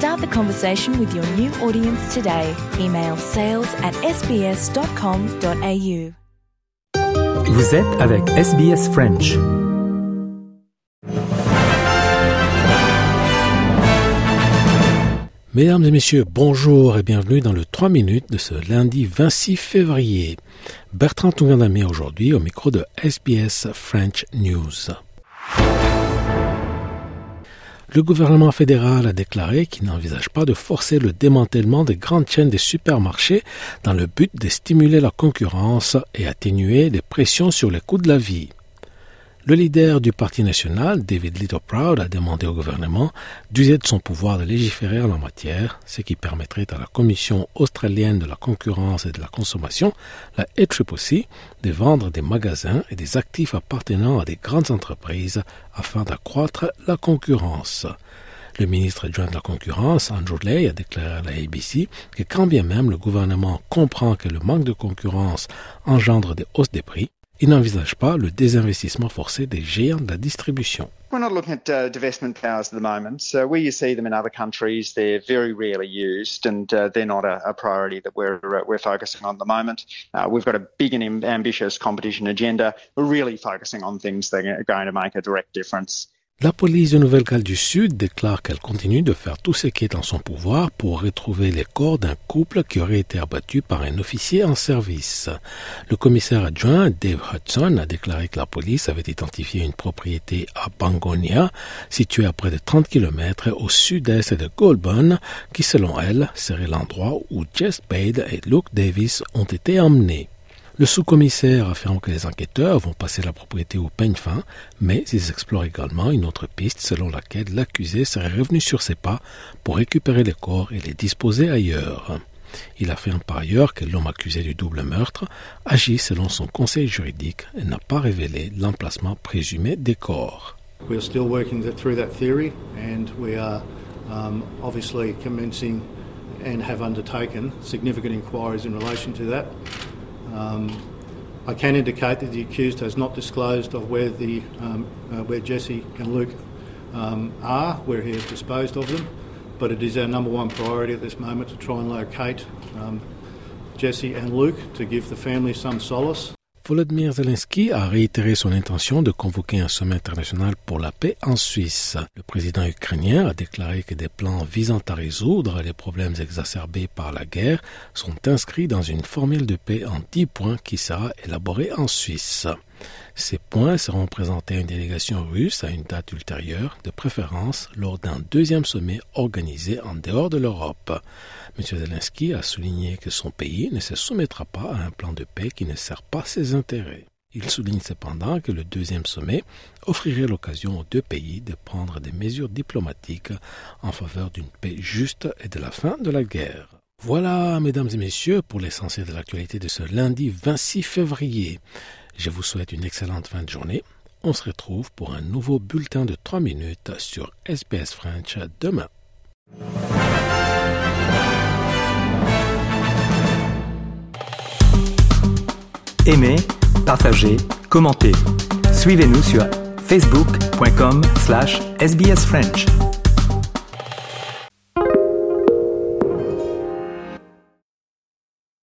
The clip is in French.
Start the conversation with your new audience today. Email sales at sbs.com.au. Vous êtes avec SBS French. Mesdames et messieurs, bonjour et bienvenue dans le 3 minutes de ce lundi 26 février. Bertrand Tungandamé aujourd'hui au micro de SBS French News. Le gouvernement fédéral a déclaré qu'il n'envisage pas de forcer le démantèlement des grandes chaînes des supermarchés dans le but de stimuler la concurrence et atténuer les pressions sur les coûts de la vie. Le leader du Parti national, David Littleproud, a demandé au gouvernement d'user de son pouvoir de légiférer en la matière, ce qui permettrait à la Commission australienne de la concurrence et de la consommation, la ACCC, de vendre des magasins et des actifs appartenant à des grandes entreprises afin d'accroître la concurrence. Le ministre adjoint de la concurrence, Andrew Lay, a déclaré à la ABC que quand bien même le gouvernement comprend que le manque de concurrence engendre des hausses des prix, il n'envisage pas le désinvestissement forcé des géants de la distribution. We're not looking at uh, divestment powers at the moment. So where you see them in other countries, they're very rarely used, and uh, they're not a, a, priority that we're uh, we're focusing on at the moment. Uh, we've got a big and ambitious competition agenda. We're really focusing on things that are going to make a direct difference. La police de Nouvelle-Galles du Sud déclare qu'elle continue de faire tout ce qui est en son pouvoir pour retrouver les corps d'un couple qui aurait été abattu par un officier en service. Le commissaire adjoint Dave Hudson a déclaré que la police avait identifié une propriété à Bangonia, située à près de 30 km au sud-est de Goulburn, qui selon elle serait l'endroit où Jess Bade et Luke Davis ont été emmenés. Le sous-commissaire affirme que les enquêteurs vont passer la propriété au peigne fin, mais ils explorent également une autre piste selon laquelle l'accusé serait revenu sur ses pas pour récupérer les corps et les disposer ailleurs. Il affirme par ailleurs que l'homme accusé du double meurtre agit selon son conseil juridique et n'a pas révélé l'emplacement présumé des corps. We are still working through that theory and we are um, obviously commencing and have undertaken significant inquiries in relation to that. Um, I can indicate that the accused has not disclosed of where the um, uh, where Jesse and Luke um, are, where he has disposed of them, but it is our number one priority at this moment to try and locate um, Jesse and Luke to give the family some solace. Volodymyr Zelensky a réitéré son intention de convoquer un sommet international pour la paix en Suisse. Le président ukrainien a déclaré que des plans visant à résoudre les problèmes exacerbés par la guerre sont inscrits dans une formule de paix en dix points qui sera élaborée en Suisse. Ces points seront présentés à une délégation russe à une date ultérieure, de préférence lors d'un deuxième sommet organisé en dehors de l'Europe. M. Zelensky a souligné que son pays ne se soumettra pas à un plan de paix qui ne sert pas ses intérêts. Il souligne cependant que le deuxième sommet offrirait l'occasion aux deux pays de prendre des mesures diplomatiques en faveur d'une paix juste et de la fin de la guerre. Voilà, mesdames et messieurs, pour l'essentiel de l'actualité de ce lundi 26 février. Je vous souhaite une excellente fin de journée. On se retrouve pour un nouveau bulletin de 3 minutes sur SBS French demain. Aimez, partagez, commentez. Suivez-nous sur facebook.com slash sbsfrench.